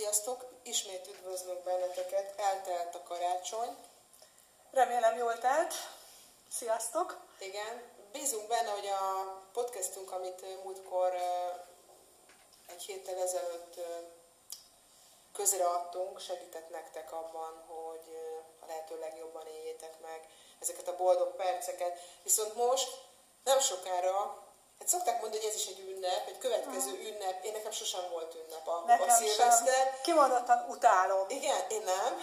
Sziasztok! Ismét üdvözlök benneteket, eltelt a karácsony. Remélem jól telt. Sziasztok! Igen, bízunk benne, hogy a podcastunk, amit múltkor egy héttel ezelőtt közreadtunk, segített nektek abban, hogy a lehető legjobban éljétek meg ezeket a boldog perceket. Viszont most nem sokára Hát szokták mondani, hogy ez is egy ünnep, egy következő uh-huh. ünnep. Én nekem sosem volt ünnep a, nekem a szilveszter. Kimondottan utálom. Igen, én nem.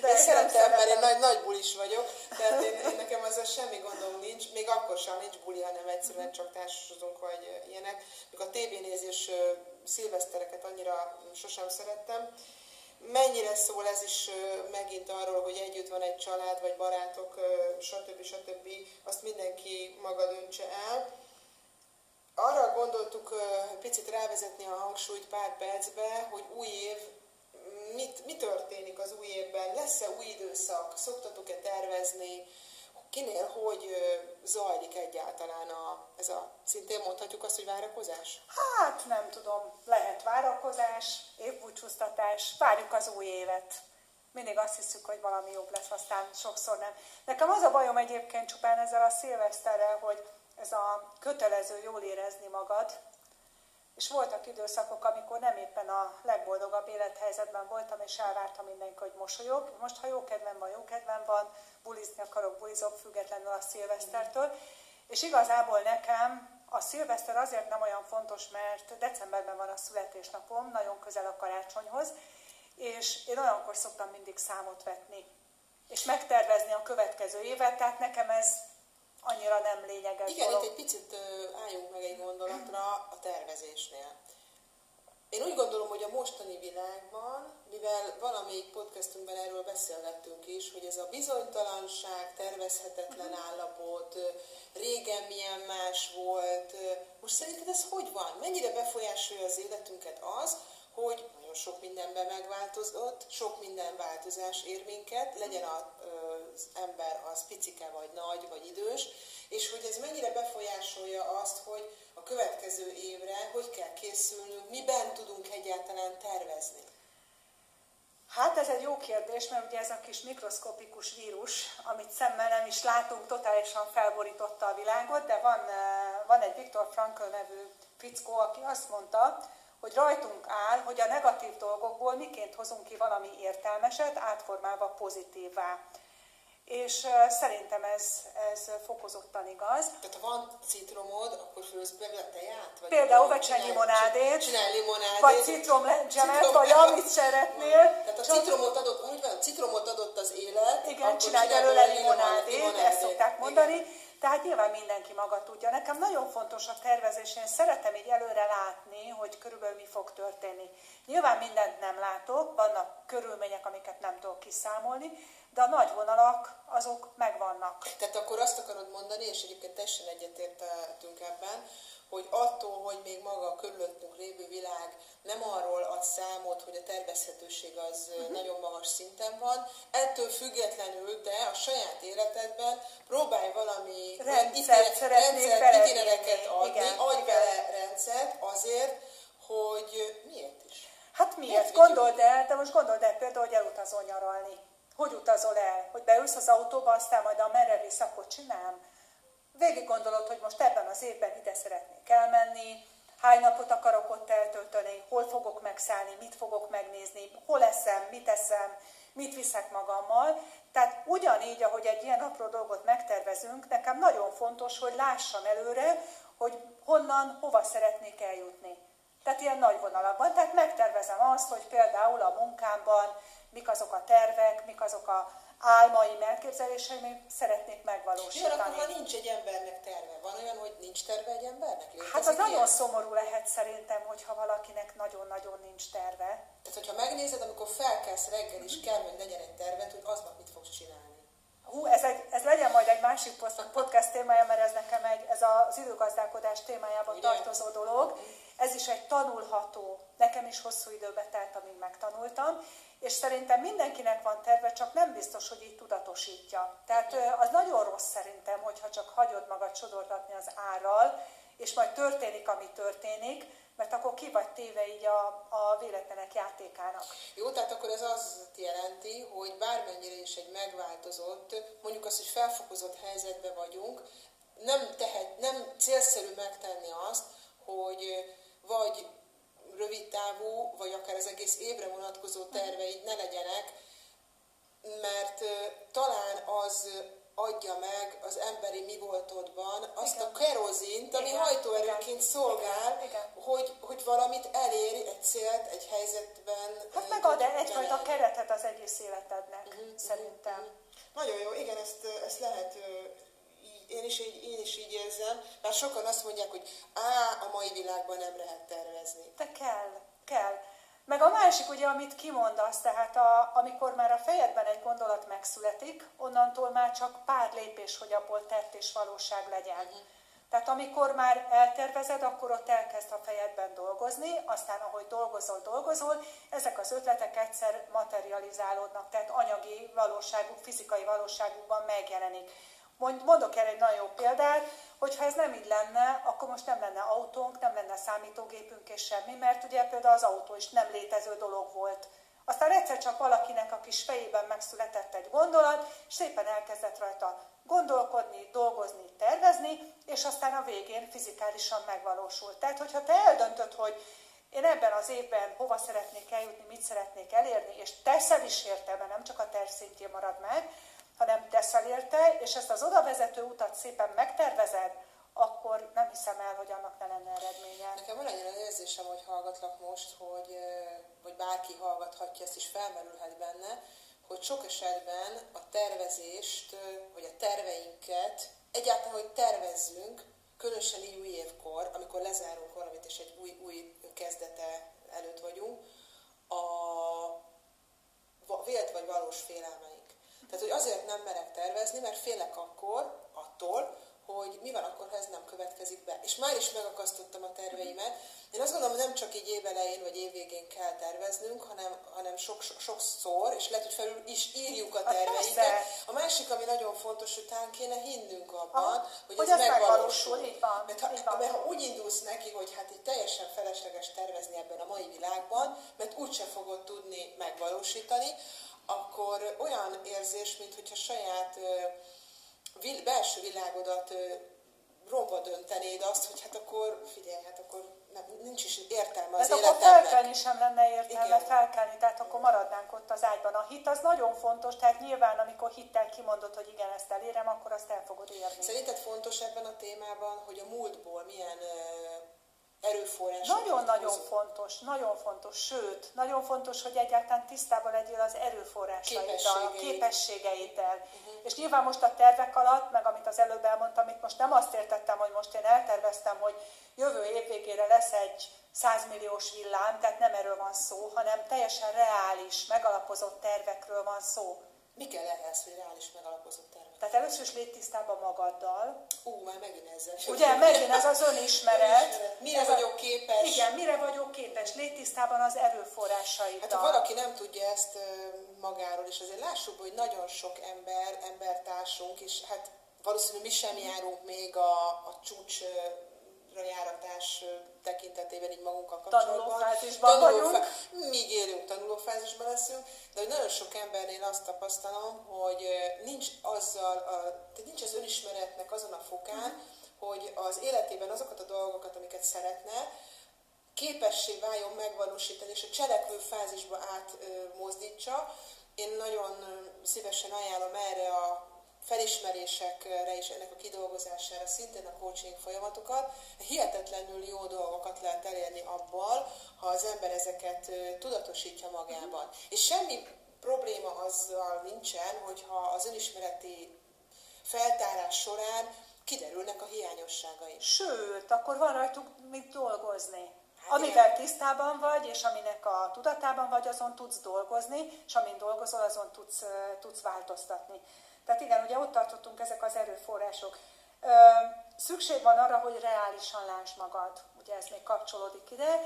De én szeretem, mert én nagy, nagy bulis vagyok. Tehát én, én nekem ezzel semmi gondom nincs. Még akkor sem nincs buli, hanem egyszerűen csak társazunk, vagy ilyenek. Még a tévénézés szilvesztereket annyira sosem szerettem. Mennyire szól ez is megint arról, hogy együtt van egy család, vagy barátok, stb. stb. Azt mindenki maga döntse el arra gondoltuk picit rávezetni a hangsúlyt pár percbe, hogy új év, mit, mi történik az új évben, lesz-e új időszak, szoktatok-e tervezni, kinél hogy zajlik egyáltalán a, ez a, szintén mondhatjuk azt, hogy várakozás? Hát nem tudom, lehet várakozás, évbúcsúztatás, várjuk az új évet. Mindig azt hiszük, hogy valami jobb lesz, aztán sokszor nem. Nekem az a bajom egyébként csupán ezzel a szilveszterrel, hogy ez a kötelező jól érezni magad, és voltak időszakok, amikor nem éppen a legboldogabb élethelyzetben voltam, és elvártam mindenki, hogy mosolyog. Most, ha jó kedvem van, jó kedvem van, bulizni akarok, bulizok, függetlenül a szilvesztertől. És igazából nekem a szilveszter azért nem olyan fontos, mert decemberben van a születésnapom, nagyon közel a karácsonyhoz, és én olyankor szoktam mindig számot vetni, és megtervezni a következő évet, tehát nekem ez annyira nem lényeges Igen, dolog. itt egy picit álljunk meg egy gondolatra a tervezésnél. Én úgy gondolom, hogy a mostani világban, mivel valamelyik podcastunkban erről beszélgettünk is, hogy ez a bizonytalanság, tervezhetetlen uh-huh. állapot, régen milyen más volt, most szerinted ez hogy van? Mennyire befolyásolja az életünket az, hogy nagyon sok mindenben megváltozott, sok minden változás ér minket, legyen az ember az picike vagy nagy vagy idős, és hogy ez mennyire befolyásolja azt, hogy a következő évre hogy kell készülnünk, miben tudunk egyáltalán tervezni. Hát ez egy jó kérdés, mert ugye ez a kis mikroszkopikus vírus, amit szemmel nem is látunk, totálisan felborította a világot, de van, van egy Viktor Frankl nevű fickó, aki azt mondta, hogy rajtunk áll, hogy a negatív dolgokból miként hozunk ki valami értelmeset, átformálva pozitívvá. És szerintem ez, ez fokozottan igaz. Tehát ha van citromod, akkor főzd be a teját? Vagy Például vegyen limonádét, csinálj limonádét, vagy citromdzsemet, vagy amit szeretnél. Tehát a citromot adott, úgy van, citromot adott az élet, Igen, csinálj belőle limonádét, limonádét, ezt szokták mondani. Igen. Tehát nyilván mindenki maga tudja. Nekem nagyon fontos a tervezés, én szeretem így előre látni, hogy körülbelül mi fog történni. Nyilván mindent nem látok, vannak körülmények, amiket nem tudok kiszámolni, de a nagy vonalak azok megvannak. Tehát akkor azt akarod mondani, és egyébként teljesen egyetértünk ebben, hogy attól, hogy még maga a körülöttünk lévő világ nem arról ad számot, hogy a tervezhetőség az uh-huh. nagyon magas szinten van, ettől függetlenül te a saját életedben próbálj valami rendszert itinereket adni, igen, adj igen. bele rendszert azért, hogy miért is? Hát miért? miért gondold el, de most gondold el például, hogy elutazol nyaralni. Hogy utazol el? Hogy beülsz az autóba, aztán majd a merre visz, akkor csinálom végig gondolod, hogy most ebben az évben ide szeretnék elmenni, hány napot akarok ott eltölteni, hol fogok megszállni, mit fogok megnézni, hol eszem, mit eszem, mit viszek magammal. Tehát ugyanígy, ahogy egy ilyen apró dolgot megtervezünk, nekem nagyon fontos, hogy lássam előre, hogy honnan, hova szeretnék eljutni. Tehát ilyen nagy vonalakban. Tehát megtervezem azt, hogy például a munkámban mik azok a tervek, mik azok a álmaim, elképzeléseim szeretnék megvalósítani. Jó, akkor ha nincs egy embernek terve, van olyan, hogy nincs terve egy embernek? Létezik hát az ilyen? nagyon szomorú lehet szerintem, hogyha valakinek nagyon-nagyon nincs terve. Tehát, hogyha megnézed, amikor felkelsz reggel is kell, hogy legyen egy tervet, hogy aznap mit fogsz csinálni. Hú, ez, egy, ez legyen majd egy másik podcast témája, mert ez nekem egy, ez az időgazdálkodás témájában Ugye? tartozó dolog. Ez is egy tanulható, nekem is hosszú időbe telt, amíg megtanultam, és szerintem mindenkinek van terve, csak nem biztos, hogy így tudatosítja. Tehát az nagyon rossz szerintem, hogyha csak hagyod magad sodorgatni az árral, és majd történik, ami történik, mert akkor ki vagy téve így a, a véletlenek játékának. Jó, tehát akkor ez azt jelenti, hogy bármennyire is egy megváltozott, mondjuk azt, hogy felfokozott helyzetben vagyunk, nem, tehet, nem célszerű megtenni azt, hogy vagy rövid távú, vagy akár az egész évre vonatkozó terveid ne legyenek, mert talán az adja meg az emberi mi voltodban azt Igen. a kerozint, ami Igen. hajtóerőként Igen. szolgál, Igen. Hogy, hogy valamit elér, egy célt, egy helyzetben. Hát megad egyfajta keretet az egész életednek, uh-huh, szerintem. Uh-huh. Nagyon jó, igen, ezt, ezt lehet én is, így, én is így érzem, bár sokan azt mondják, hogy á, a mai világban nem lehet tervezni. De kell, kell. Meg a másik, ugye, amit kimondasz, tehát a, amikor már a fejedben egy gondolat megszületik, onnantól már csak pár lépés, hogy abból tett és valóság legyen. Uh-huh. Tehát amikor már eltervezed, akkor ott elkezd a fejedben dolgozni, aztán ahogy dolgozol, dolgozol, ezek az ötletek egyszer materializálódnak, tehát anyagi valóságuk, fizikai valóságukban megjelenik. Mondok erre egy nagyon jó példát, hogy ha ez nem így lenne, akkor most nem lenne autónk, nem lenne számítógépünk és semmi, mert ugye például az autó is nem létező dolog volt. Aztán egyszer csak valakinek a kis fejében megszületett egy gondolat, szépen elkezdett rajta gondolkodni, dolgozni, tervezni, és aztán a végén fizikálisan megvalósult. Tehát, hogyha te eldöntöd, hogy én ebben az évben hova szeretnék eljutni, mit szeretnék elérni, és teszel is érte, mert nem csak a terv szintjén marad meg, hanem teszel érte, és ezt az oda vezető utat szépen megtervezed, akkor nem hiszem el, hogy annak ne lenne eredménye. Nekem van egy érzésem, hogy hallgatlak most, hogy, hogy bárki hallgathatja, ezt is felmerülhet benne, hogy sok esetben a tervezést, vagy a terveinket, egyáltalán, hogy tervezzünk, különösen így új évkor, amikor lezárunk valamit, és egy új, új kezdete előtt vagyunk, a vélt vagy valós félelmeink tehát, hogy azért nem merek tervezni, mert félek akkor attól, hogy mi van akkor, ha ez nem következik be. És már is megakasztottam a terveimet. Én azt gondolom, hogy nem csak így évelején vagy évvégén kell terveznünk, hanem, hanem sok, sok, sokszor, és lehet, hogy felül is írjuk a terveinket. A másik, ami nagyon fontos, hogy talán kéne hinnünk abban, Aha, hogy, hogy ez megvalósul. Így van, mert, ha, így van. mert ha úgy indulsz neki, hogy hát itt teljesen felesleges tervezni ebben a mai világban, mert úgyse fogod tudni megvalósítani, akkor olyan érzés, mintha saját belső világodat romba döntenéd azt, hogy hát akkor figyelj, hát akkor nem, nincs is értelme az hát akkor felkelni sem lenne értelme, Igen. felkelni, tehát akkor maradnánk ott az ágyban. A hit az nagyon fontos, tehát nyilván amikor hittel kimondod, hogy igen, ezt elérem, akkor azt el fogod érni. Szerinted fontos ebben a témában, hogy a múltból milyen erőforrás. Nagyon-nagyon fontos, nagyon fontos, sőt, nagyon fontos, hogy egyáltalán tisztában legyél az erőforrásaiddal, a képességeiddel. Uh-huh. És nyilván most a tervek alatt, meg amit az előbb elmondtam, itt most nem azt értettem, hogy most én elterveztem, hogy jövő év végére lesz egy 100 milliós villám, tehát nem erről van szó, hanem teljesen reális, megalapozott tervekről van szó. Mi kell ehhez, hogy reális megalapozott tervek? Tehát először is légy tisztában magaddal. Ú, már megint ezzel. Ugye, megint ez az önismeret. önismeret. Mire ez vagyok képes? Igen, mire vagyok képes. Légy tisztában az erőforrásaiddal. Hát ha valaki nem tudja ezt magáról, és azért lássuk, hogy nagyon sok ember, embertársunk, és hát valószínűleg mi sem járunk még a, a csúcs járatás tekintetében így magunkkal kapcsolatban. Tanulófázisban Tanulófá... vagyunk. Míg élünk, tanulófázisban leszünk, de hogy nagyon sok embernél azt tapasztalom, hogy nincs azzal, a, tehát nincs az önismeretnek azon a fokán, hogy az életében azokat a dolgokat, amiket szeretne, képessé váljon megvalósítani, és a cselekvő fázisba átmozdítsa. Én nagyon szívesen ajánlom erre a felismerésekre és ennek a kidolgozására szintén a coaching folyamatokat. Hihetetlenül jó dolgokat lehet elérni abból, ha az ember ezeket tudatosítja magában. És semmi probléma azzal nincsen, hogyha az önismereti feltárás során kiderülnek a hiányosságai. Sőt, akkor van rajtuk mit dolgozni. Hát Amivel igen. tisztában vagy, és aminek a tudatában vagy, azon tudsz dolgozni, és amin dolgozol, azon tudsz, tudsz változtatni. Tehát igen, ugye ott tartottunk ezek az erőforrások. Ö, szükség van arra, hogy reálisan láss magad, ugye ez még kapcsolódik ide,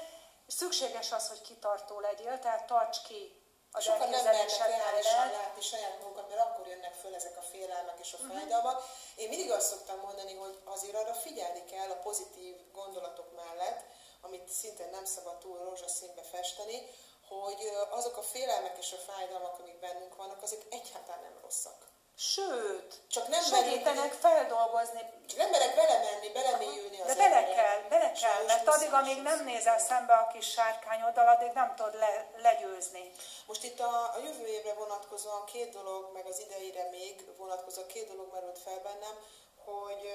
és szükséges az, hogy kitartó legyél, tehát tarts ki az Sokan nem mernek reálisan látni saját magukat, mert akkor jönnek föl ezek a félelmek és a fájdalmak. Én mindig azt szoktam mondani, hogy azért arra figyelni kell a pozitív gondolatok mellett, amit szintén nem szabad túl rózsaszínbe festeni, hogy azok a félelmek és a fájdalmak, amik bennünk vannak, azok egyáltalán nem rosszak. Sőt, Csak nem segítenek merünk- feldolgozni. Csak nem merek belemenni, belemélyülni az De bele emberek. kell, bele kell, mert addig, amíg nem nézel szembe a kis sárkányoddal, addig nem tudod le, legyőzni. Most itt a, a jövő évre vonatkozóan két dolog, meg az ideire még vonatkozóan két dolog merült fel bennem, hogy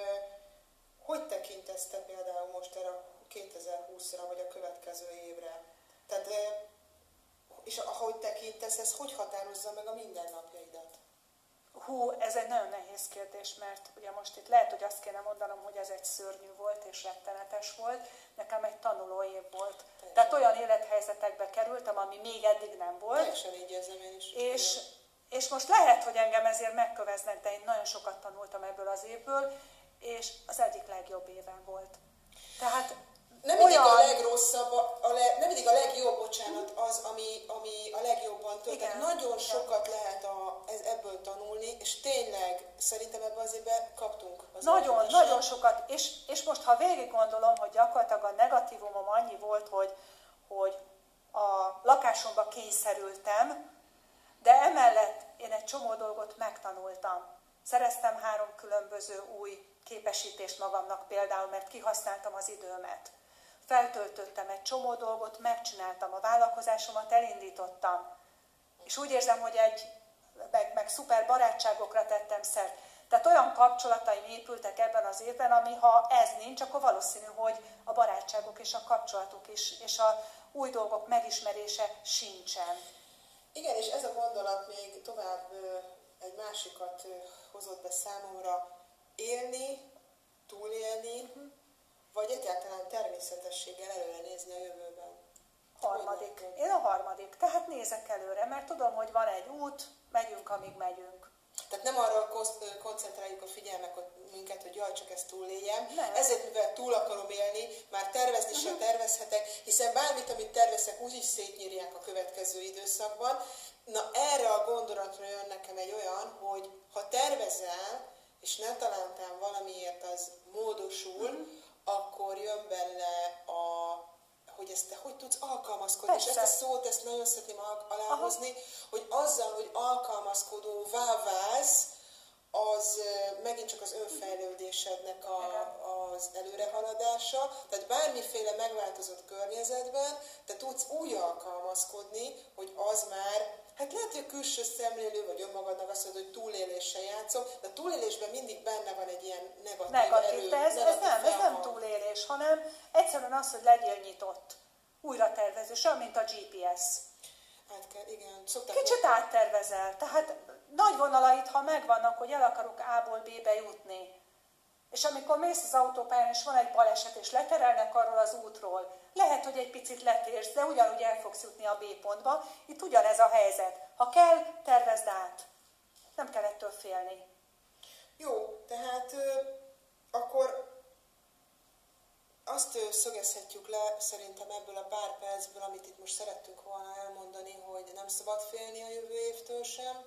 hogy tekintesz te például most erre a 2020-ra, vagy a következő évre? Tehát, és ahogy tekintesz, ez hogy határozza meg a mindennapjaidat? Hú, ez egy nagyon nehéz kérdés, mert ugye most itt lehet, hogy azt kéne mondanom, hogy ez egy szörnyű volt és rettenetes volt. Nekem egy tanuló év volt. Tehát olyan élethelyzetekbe kerültem, ami még eddig nem volt. Teljesen így érzem én is. És, és most lehet, hogy engem ezért megköveznek, de én nagyon sokat tanultam ebből az évből, és az egyik legjobb évem volt. Tehát Nem mindig a legrosszabb, a, le, nem mindig a legjobb, bocsánat, az, ami, ami a legjobban történt. Nagyon Igen. sokat lehet a, ebből tanulni, és tényleg szerintem ebbe az évben kaptunk. Az Nagyon, életesen. nagyon sokat, és, és most ha végig gondolom, hogy gyakorlatilag a negatívumom annyi volt, hogy, hogy a lakásomba kényszerültem, de emellett én egy csomó dolgot megtanultam. Szereztem három különböző új képesítést magamnak például, mert kihasználtam az időmet. Feltöltöttem egy csomó dolgot, megcsináltam a vállalkozásomat, elindítottam. És úgy érzem, hogy egy, meg, meg szuper barátságokra tettem szert. Tehát olyan kapcsolataim épültek ebben az évben, ami ha ez nincs, akkor valószínű, hogy a barátságok és a kapcsolatok is, és a új dolgok megismerése sincsen. Igen, és ez a gondolat még tovább egy másikat hozott be számomra. Élni, túlélni, vagy egyáltalán természetességgel előre nézni a jövőben. Harmadik. Hogy Én a harmadik. Tehát nézek előre, mert tudom, hogy van egy út, megyünk, amíg megyünk. Tehát nem arra koncentráljuk a figyelmet minket, hogy jaj, csak ezt túléljem. Nem. Ezért, mivel túl akarom élni, már tervezni sem tervezhetek, hiszen bármit, amit tervezek, úgyis szétnyírják a következő időszakban. Na erre a gondolatra jön nekem egy olyan, hogy ha tervezel, és ne talántán valamiért az módosul, akkor jön benne a hogy ezt te hogy tudsz alkalmazkodni, és Persze. ezt a szót, ezt nagyon szeretném al- aláhozni, hogy azzal, hogy alkalmazkodóvá válsz, az megint csak az önfejlődésednek a, az előrehaladása. Tehát bármiféle megváltozott környezetben te tudsz úgy alkalmazkodni, hogy az már, hát lehet, hogy a külső szemlélő, vagy önmagadnak azt mondod, hogy túléléssel játszom, de a túlélésben mindig benne van egy ilyen negatív, Negatív, erő, de ez, ez nem, ez nem felhang. túlélés, hanem egyszerűen az, hogy legyél nyitott. Újra tervezés, olyan, mint a GPS. Hát kell, igen. Szokták Kicsit áttervezel, tehát nagy vonalait, ha megvannak, hogy el akarok A-ból B-be jutni, és amikor mész az autópályán, és van egy baleset, és leterelnek arról az útról, lehet, hogy egy picit letérsz, de ugyanúgy el fogsz jutni a B pontba. Itt ugyanez a helyzet. Ha kell, tervezd át. Nem kell ettől félni. Jó, tehát akkor azt szögezhetjük le szerintem ebből a pár percből, amit itt most szerettünk volna elmondani, hogy nem szabad félni a jövő évtől sem,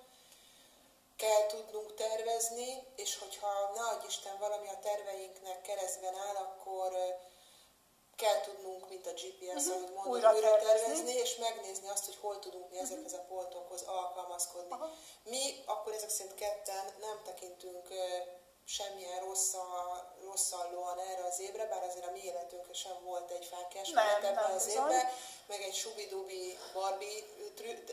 kell tudnunk tervezni, és hogyha ne adj Isten valami a terveinknek keresztben áll, akkor kell tudnunk, mint a GPS, uh-huh. ahogy mondom, Mhm. Újra újra, tervezni. tervezni, és megnézni azt, hogy hol tudunk mi ezekhez a pontokhoz alkalmazkodni. Aha. Mi akkor ezek szerint ketten nem tekintünk semmilyen rosszal, rosszallóan erre az évre, bár azért a mi életünkre sem volt egy fákás Nem, menet ebben nem az bizony. évben, meg egy subidubi Barbie trü,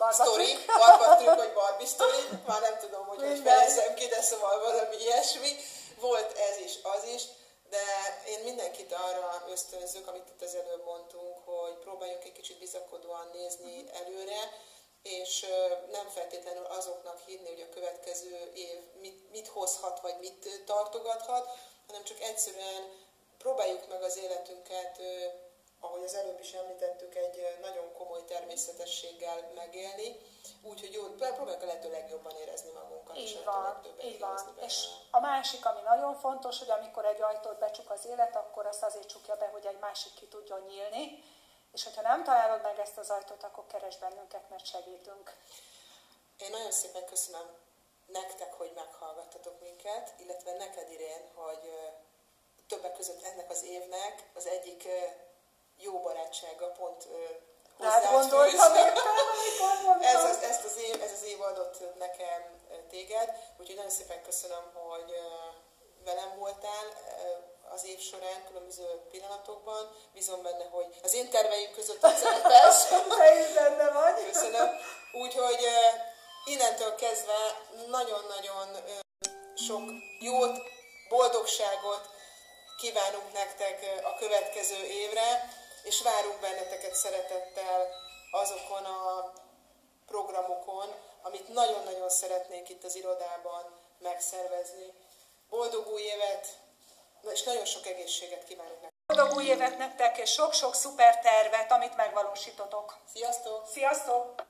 Barba sztori, barba trükk, vagy Barbie sztori, már nem tudom, hogy hogy fejezem ki, de szóval valami ilyesmi. Volt ez is, az is, de én mindenkit arra ösztönzök, amit itt az előbb mondtunk, hogy próbáljunk egy kicsit bizakodóan nézni előre, és nem feltétlenül azoknak hinni, hogy a következő év mit, mit hozhat, vagy mit tartogathat, hanem csak egyszerűen próbáljuk meg az életünket, ahogy az előbb is említettük, egy nagyon komoly természetességgel megélni, úgyhogy jó, próbáljuk a lehető legjobban érezni magunkat, és Így lehető van, így van. benne. És a másik, ami nagyon fontos, hogy amikor egy ajtót becsuk az élet, akkor azt azért csukja be, hogy egy másik ki tudjon nyílni, És hogyha nem találod meg ezt az ajtót, akkor keres bennünket, mert segítünk. Én nagyon szépen köszönöm nektek, hogy meghallgattatok minket, illetve neked, Irén, hogy többek között ennek az évnek az egyik jó barátsága pont gondoltam ez, az, ezt az év, ez az év adott nekem téged, úgyhogy nagyon szépen köszönöm, hogy velem voltál az év során, különböző pillanatokban. Bízom benne, hogy az én terveim között az szerepelsz. Te is benne vagy. Köszönöm. Úgyhogy innentől kezdve nagyon-nagyon sok jót, boldogságot kívánunk nektek a következő évre, és várunk benneteket szeretettel azokon a programokon, amit nagyon-nagyon szeretnénk itt az irodában megszervezni. Boldog új évet, és nagyon sok egészséget kívánok nektek. Boldog új évet nektek, és sok-sok szuper tervet, amit megvalósítotok. Sziasztok! Sziasztok!